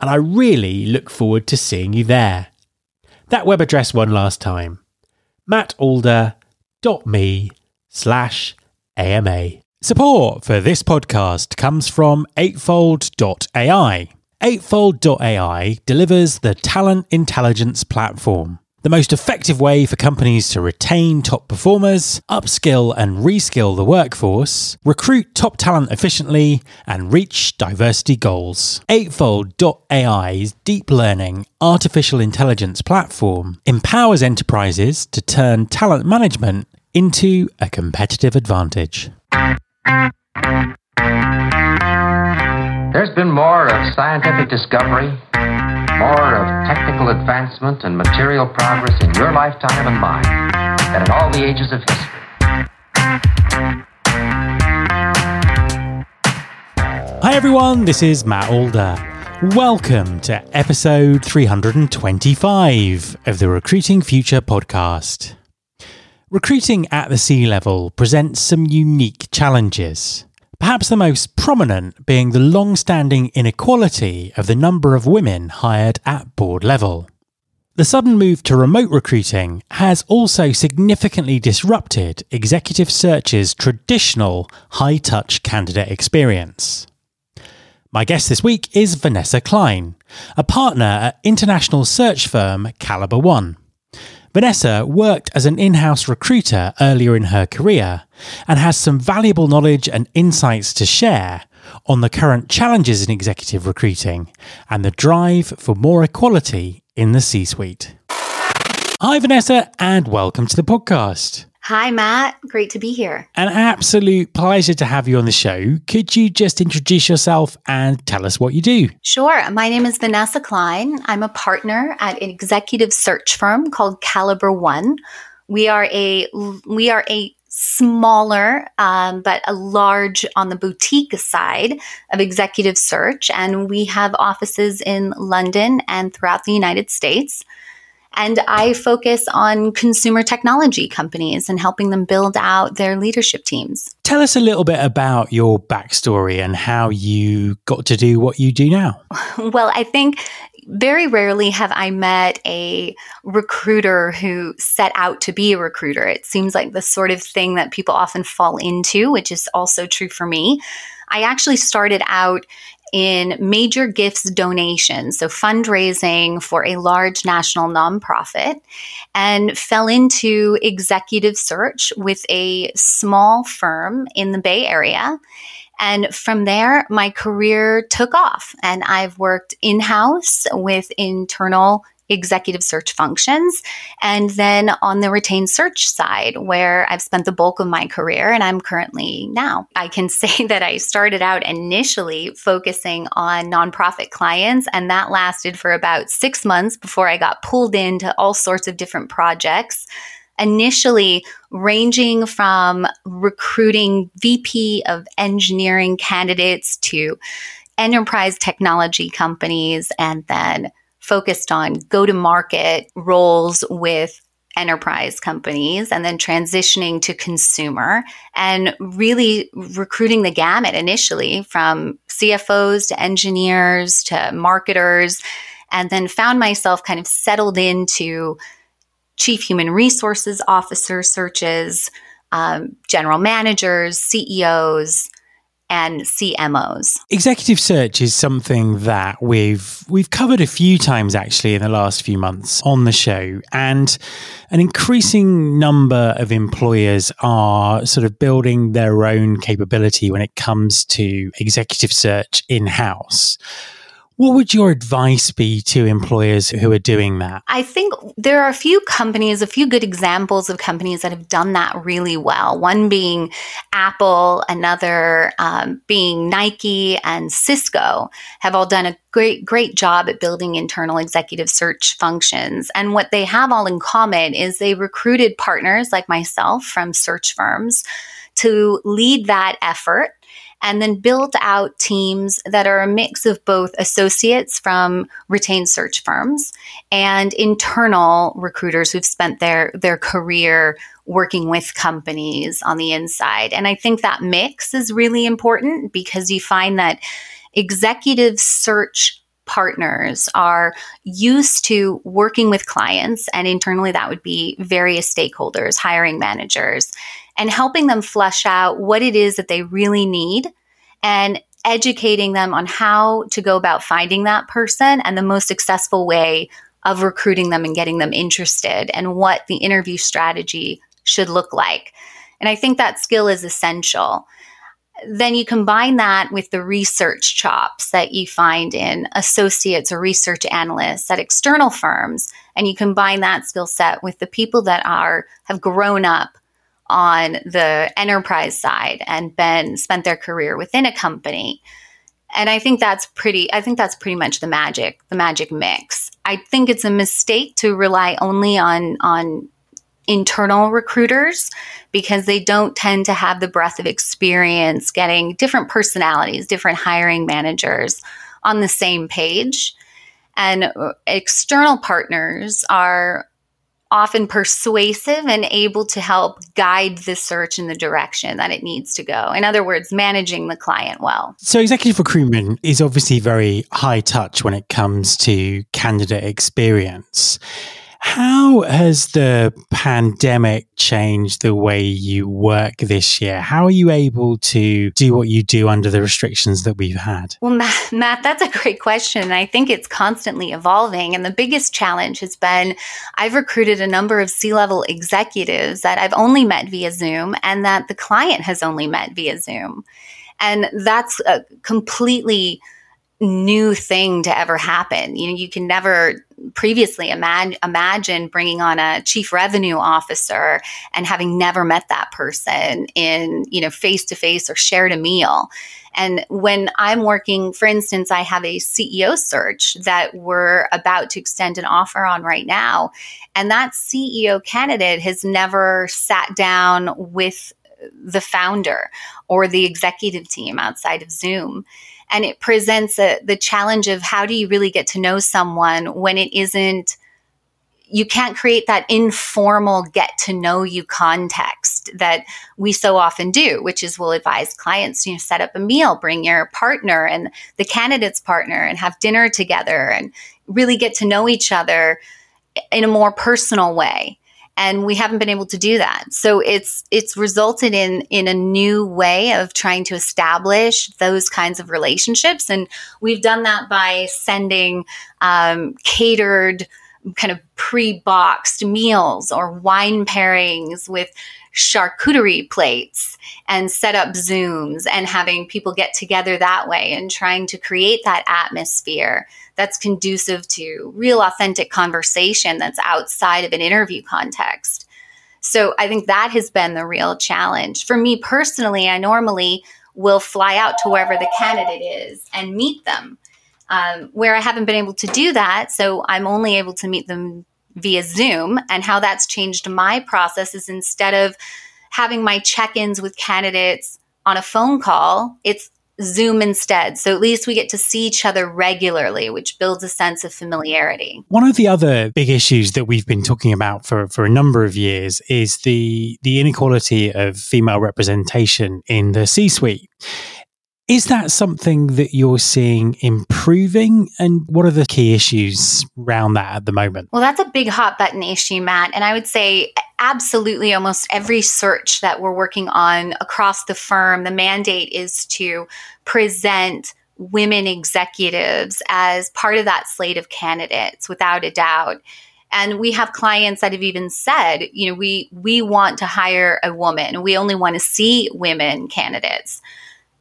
and I really look forward to seeing you there. That web address one last time mattalder.me slash AMA. Support for this podcast comes from Eightfold.ai. Eightfold.ai delivers the talent intelligence platform the most effective way for companies to retain top performers, upskill and reskill the workforce, recruit top talent efficiently, and reach diversity goals. Eightfold.ai's deep learning artificial intelligence platform empowers enterprises to turn talent management into a competitive advantage. There's been more of scientific discovery more of technical advancement and material progress in your lifetime and mine than in all the ages of history. Hi everyone, this is Matt Alder. Welcome to episode 325 of the Recruiting Future podcast. Recruiting at the C level presents some unique challenges perhaps the most prominent being the long standing inequality of the number of women hired at board level. The sudden move to remote recruiting has also significantly disrupted executive search's traditional high touch candidate experience. My guest this week is Vanessa Klein, a partner at international search firm Calibre One. Vanessa worked as an in house recruiter earlier in her career and has some valuable knowledge and insights to share on the current challenges in executive recruiting and the drive for more equality in the C suite. Hi, Vanessa, and welcome to the podcast. Hi, Matt. Great to be here. An absolute pleasure to have you on the show. Could you just introduce yourself and tell us what you do? Sure. My name is Vanessa Klein. I'm a partner at an executive search firm called Calibre One. We are a we are a smaller um, but a large on the boutique side of executive search, and we have offices in London and throughout the United States. And I focus on consumer technology companies and helping them build out their leadership teams. Tell us a little bit about your backstory and how you got to do what you do now. Well, I think very rarely have I met a recruiter who set out to be a recruiter. It seems like the sort of thing that people often fall into, which is also true for me. I actually started out in major gifts donations, so fundraising for a large national nonprofit, and fell into executive search with a small firm in the Bay Area. And from there, my career took off, and I've worked in house with internal executive search functions. And then on the retained search side, where I've spent the bulk of my career and I'm currently now. I can say that I started out initially focusing on nonprofit clients, and that lasted for about six months before I got pulled into all sorts of different projects initially ranging from recruiting VP of engineering candidates to enterprise technology companies and then focused on go to market roles with enterprise companies and then transitioning to consumer and really recruiting the gamut initially from CFOs to engineers to marketers and then found myself kind of settled into chief human resources officer searches um, general managers CEOs and CMOs. Executive search is something that we've we've covered a few times actually in the last few months on the show and an increasing number of employers are sort of building their own capability when it comes to executive search in-house. What would your advice be to employers who are doing that? I think there are a few companies, a few good examples of companies that have done that really well. One being Apple, another um, being Nike and Cisco have all done a great, great job at building internal executive search functions. And what they have all in common is they recruited partners like myself from search firms to lead that effort and then build out teams that are a mix of both associates from retained search firms and internal recruiters who've spent their their career working with companies on the inside. And I think that mix is really important because you find that executive search partners are used to working with clients and internally that would be various stakeholders, hiring managers and helping them flesh out what it is that they really need and educating them on how to go about finding that person and the most successful way of recruiting them and getting them interested and what the interview strategy should look like. And I think that skill is essential. Then you combine that with the research chops that you find in associates or research analysts at external firms, and you combine that skill set with the people that are have grown up on the enterprise side and been spent their career within a company. And i think that's pretty i think that's pretty much the magic the magic mix. I think it's a mistake to rely only on on internal recruiters because they don't tend to have the breadth of experience getting different personalities different hiring managers on the same page. And uh, external partners are often persuasive and able to help guide the search in the direction that it needs to go. In other words, managing the client well. So, executive recruitment is obviously very high touch when it comes to candidate experience. How has the pandemic changed the way you work this year? How are you able to do what you do under the restrictions that we've had? Well, Matt, Matt that's a great question. I think it's constantly evolving. And the biggest challenge has been I've recruited a number of C level executives that I've only met via Zoom and that the client has only met via Zoom. And that's a completely new thing to ever happen. You know, you can never previously imagine, imagine bringing on a chief revenue officer and having never met that person in, you know, face to face or shared a meal. And when I'm working, for instance, I have a CEO search that we're about to extend an offer on right now. And that CEO candidate has never sat down with the founder or the executive team outside of Zoom and it presents a, the challenge of how do you really get to know someone when it isn't you can't create that informal get to know you context that we so often do, which is we'll advise clients, you know, set up a meal, bring your partner and the candidate's partner and have dinner together and really get to know each other in a more personal way and we haven't been able to do that. So it's it's resulted in in a new way of trying to establish those kinds of relationships. And we've done that by sending um, catered kind of pre-boxed meals or wine pairings with charcuterie plates and set up Zooms and having people get together that way and trying to create that atmosphere that's conducive to real authentic conversation that's outside of an interview context. So I think that has been the real challenge. For me personally, I normally will fly out to wherever the candidate is and meet them. Um, where I haven't been able to do that, so I'm only able to meet them via Zoom. And how that's changed my process is instead of having my check ins with candidates on a phone call, it's Zoom instead. So at least we get to see each other regularly, which builds a sense of familiarity. One of the other big issues that we've been talking about for, for a number of years is the, the inequality of female representation in the C suite. Is that something that you're seeing improving? And what are the key issues around that at the moment? Well, that's a big hot button issue, Matt. And I would say absolutely almost every search that we're working on across the firm, the mandate is to present women executives as part of that slate of candidates without a doubt and we have clients that have even said you know we we want to hire a woman we only want to see women candidates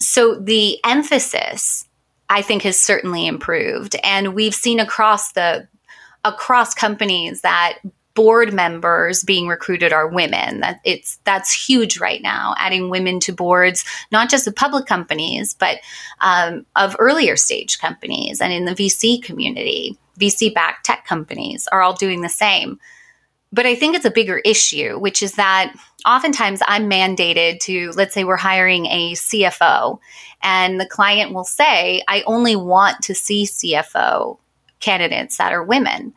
so the emphasis, I think, has certainly improved. And we've seen across the across companies that board members being recruited are women. That it's that's huge right now adding women to boards not just of public companies but um, of earlier stage companies and in the vc community. Vc backed tech companies are all doing the same but I think it's a bigger issue, which is that oftentimes I'm mandated to, let's say we're hiring a CFO, and the client will say, I only want to see CFO candidates that are women.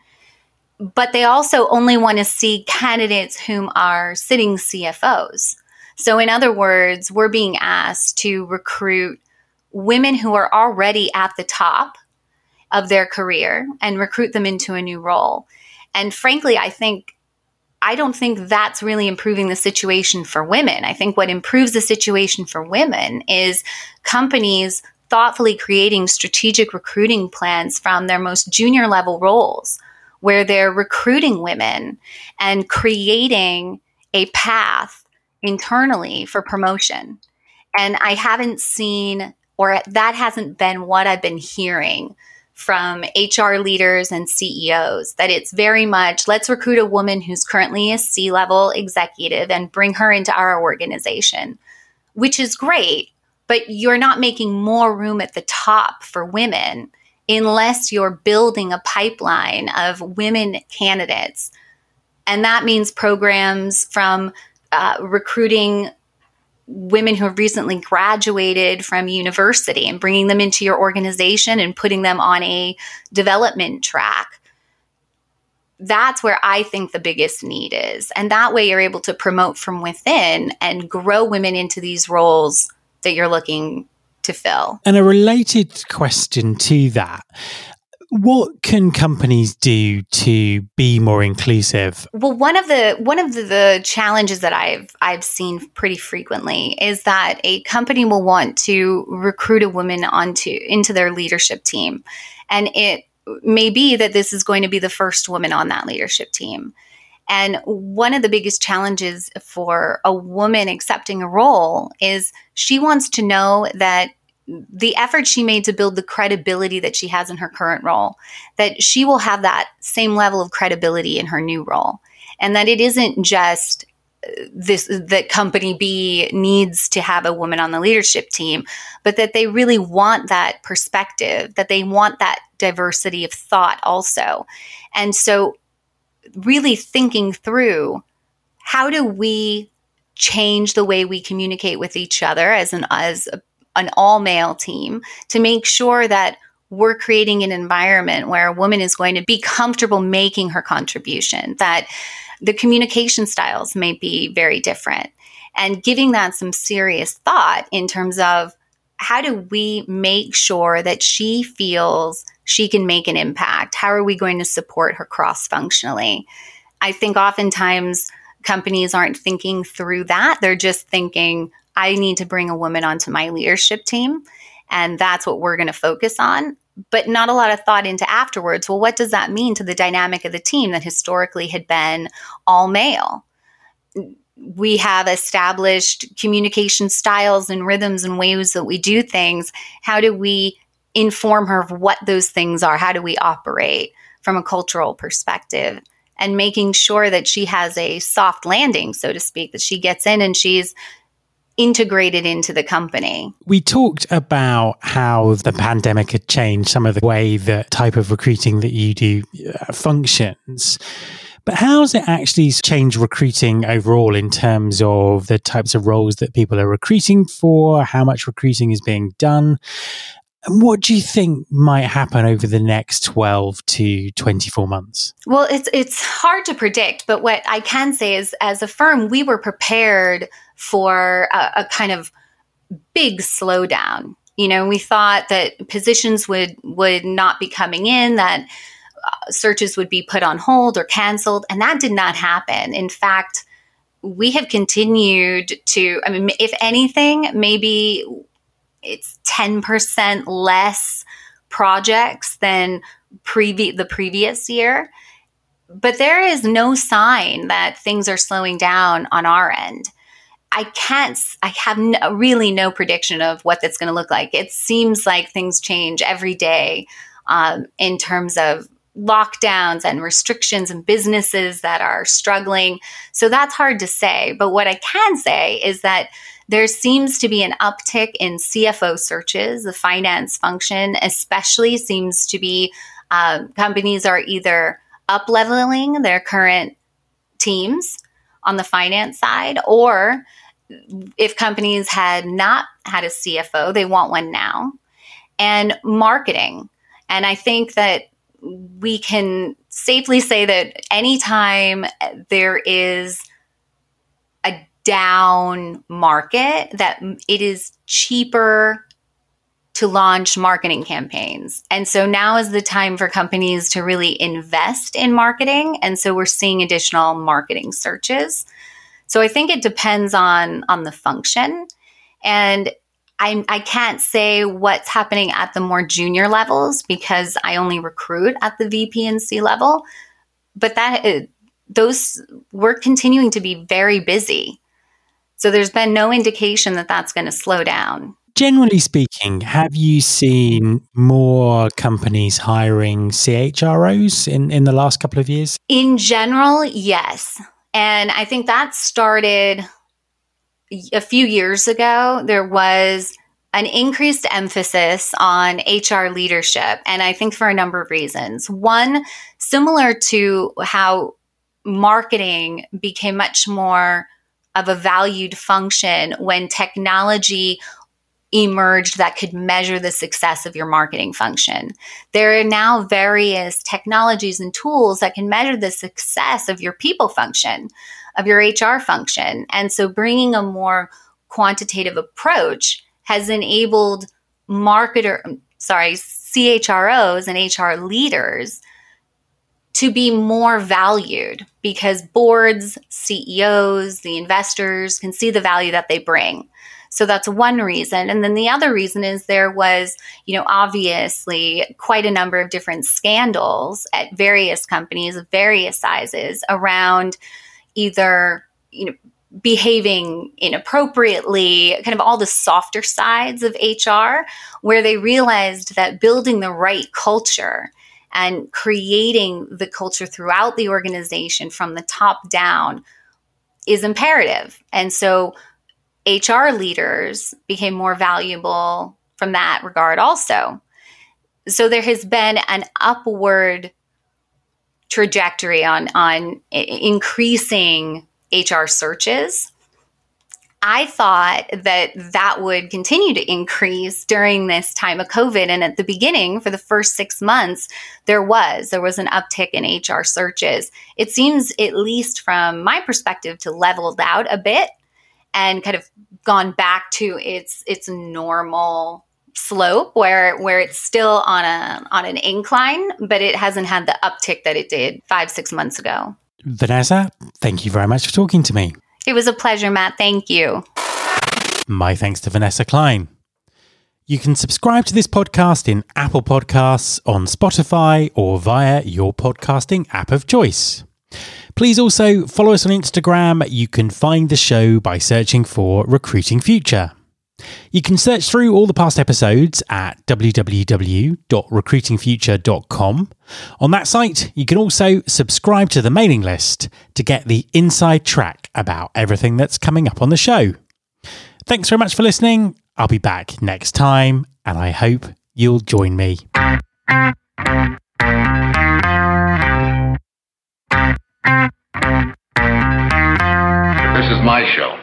But they also only want to see candidates whom are sitting CFOs. So, in other words, we're being asked to recruit women who are already at the top of their career and recruit them into a new role. And frankly, I think I don't think that's really improving the situation for women. I think what improves the situation for women is companies thoughtfully creating strategic recruiting plans from their most junior level roles where they're recruiting women and creating a path internally for promotion. And I haven't seen, or that hasn't been what I've been hearing from HR leaders and CEOs that it's very much let's recruit a woman who's currently a C level executive and bring her into our organization, which is great, but you're not making more room at the top for women unless you're building a pipeline of women candidates. And that means programs from uh, recruiting women who have recently graduated from university and bringing them into your organization and putting them on a development track. That's where I think the biggest need is. And that way you're able to promote from within and grow women into these roles that you're looking to fill. And a related question to that what can companies do to be more inclusive? Well, one of the one of the, the, challenges that I've I've seen pretty frequently is that a company will want to recruit a woman onto into their leadership team, and it may be that this is going to be the first woman on that leadership team. And one of the biggest challenges for a woman accepting a role is she wants to know that the effort she made to build the credibility that she has in her current role, that she will have that same level of credibility in her new role. And that it isn't just uh, this that company B needs to have a woman on the leadership team, but that they really want that perspective, that they want that diversity of thought also. And so really thinking through how do we change the way we communicate with each other as an as a an all male team to make sure that we're creating an environment where a woman is going to be comfortable making her contribution, that the communication styles may be very different, and giving that some serious thought in terms of how do we make sure that she feels she can make an impact? How are we going to support her cross functionally? I think oftentimes companies aren't thinking through that. They're just thinking, I need to bring a woman onto my leadership team. And that's what we're going to focus on. But not a lot of thought into afterwards. Well, what does that mean to the dynamic of the team that historically had been all male? We have established communication styles and rhythms and ways that we do things. How do we inform her of what those things are? How do we operate from a cultural perspective? And making sure that she has a soft landing, so to speak, that she gets in and she's integrated into the company. We talked about how the pandemic had changed some of the way the type of recruiting that you do uh, functions. But how has it actually changed recruiting overall in terms of the types of roles that people are recruiting for, how much recruiting is being done? And what do you think might happen over the next 12 to 24 months? Well, it's it's hard to predict, but what I can say is as a firm, we were prepared for a, a kind of big slowdown You know, we thought that positions would would not be coming in, that uh, searches would be put on hold or canceled, and that did not happen. In fact, we have continued to. I mean, if anything, maybe it's ten percent less projects than previ- the previous year. But there is no sign that things are slowing down on our end. I can't, I have no, really no prediction of what that's going to look like. It seems like things change every day um, in terms of lockdowns and restrictions and businesses that are struggling. So that's hard to say. But what I can say is that there seems to be an uptick in CFO searches. The finance function, especially, seems to be uh, companies are either up leveling their current teams on the finance side, or if companies had not had a CFO, they want one now, and marketing. And I think that we can safely say that anytime there is down market, that it is cheaper to launch marketing campaigns. And so now is the time for companies to really invest in marketing. And so we're seeing additional marketing searches. So I think it depends on on the function. And I, I can't say what's happening at the more junior levels because I only recruit at the VP and C level. But that those we're continuing to be very busy. So there's been no indication that that's going to slow down. Generally speaking, have you seen more companies hiring CHROs in, in the last couple of years? In general, yes. And I think that started a few years ago. There was an increased emphasis on HR leadership. And I think for a number of reasons. One, similar to how marketing became much more of a valued function when technology emerged that could measure the success of your marketing function. There are now various technologies and tools that can measure the success of your people function, of your HR function. And so bringing a more quantitative approach has enabled marketer sorry, CHROs and HR leaders to be more valued because boards, CEOs, the investors can see the value that they bring. So that's one reason. And then the other reason is there was, you know, obviously quite a number of different scandals at various companies of various sizes around either, you know, behaving inappropriately, kind of all the softer sides of HR, where they realized that building the right culture and creating the culture throughout the organization from the top down is imperative. And so HR leaders became more valuable from that regard also. So there has been an upward trajectory on on increasing HR searches. I thought that that would continue to increase during this time of COVID. And at the beginning, for the first six months, there was there was an uptick in HR searches. It seems, at least from my perspective, to leveled out a bit and kind of gone back to its its normal slope where where it's still on a on an incline but it hasn't had the uptick that it did 5 6 months ago. Vanessa, thank you very much for talking to me. It was a pleasure, Matt. Thank you. My thanks to Vanessa Klein. You can subscribe to this podcast in Apple Podcasts, on Spotify, or via your podcasting app of choice. Please also follow us on Instagram. You can find the show by searching for Recruiting Future. You can search through all the past episodes at www.recruitingfuture.com. On that site, you can also subscribe to the mailing list to get the inside track about everything that's coming up on the show. Thanks very much for listening. I'll be back next time, and I hope you'll join me. This is my show.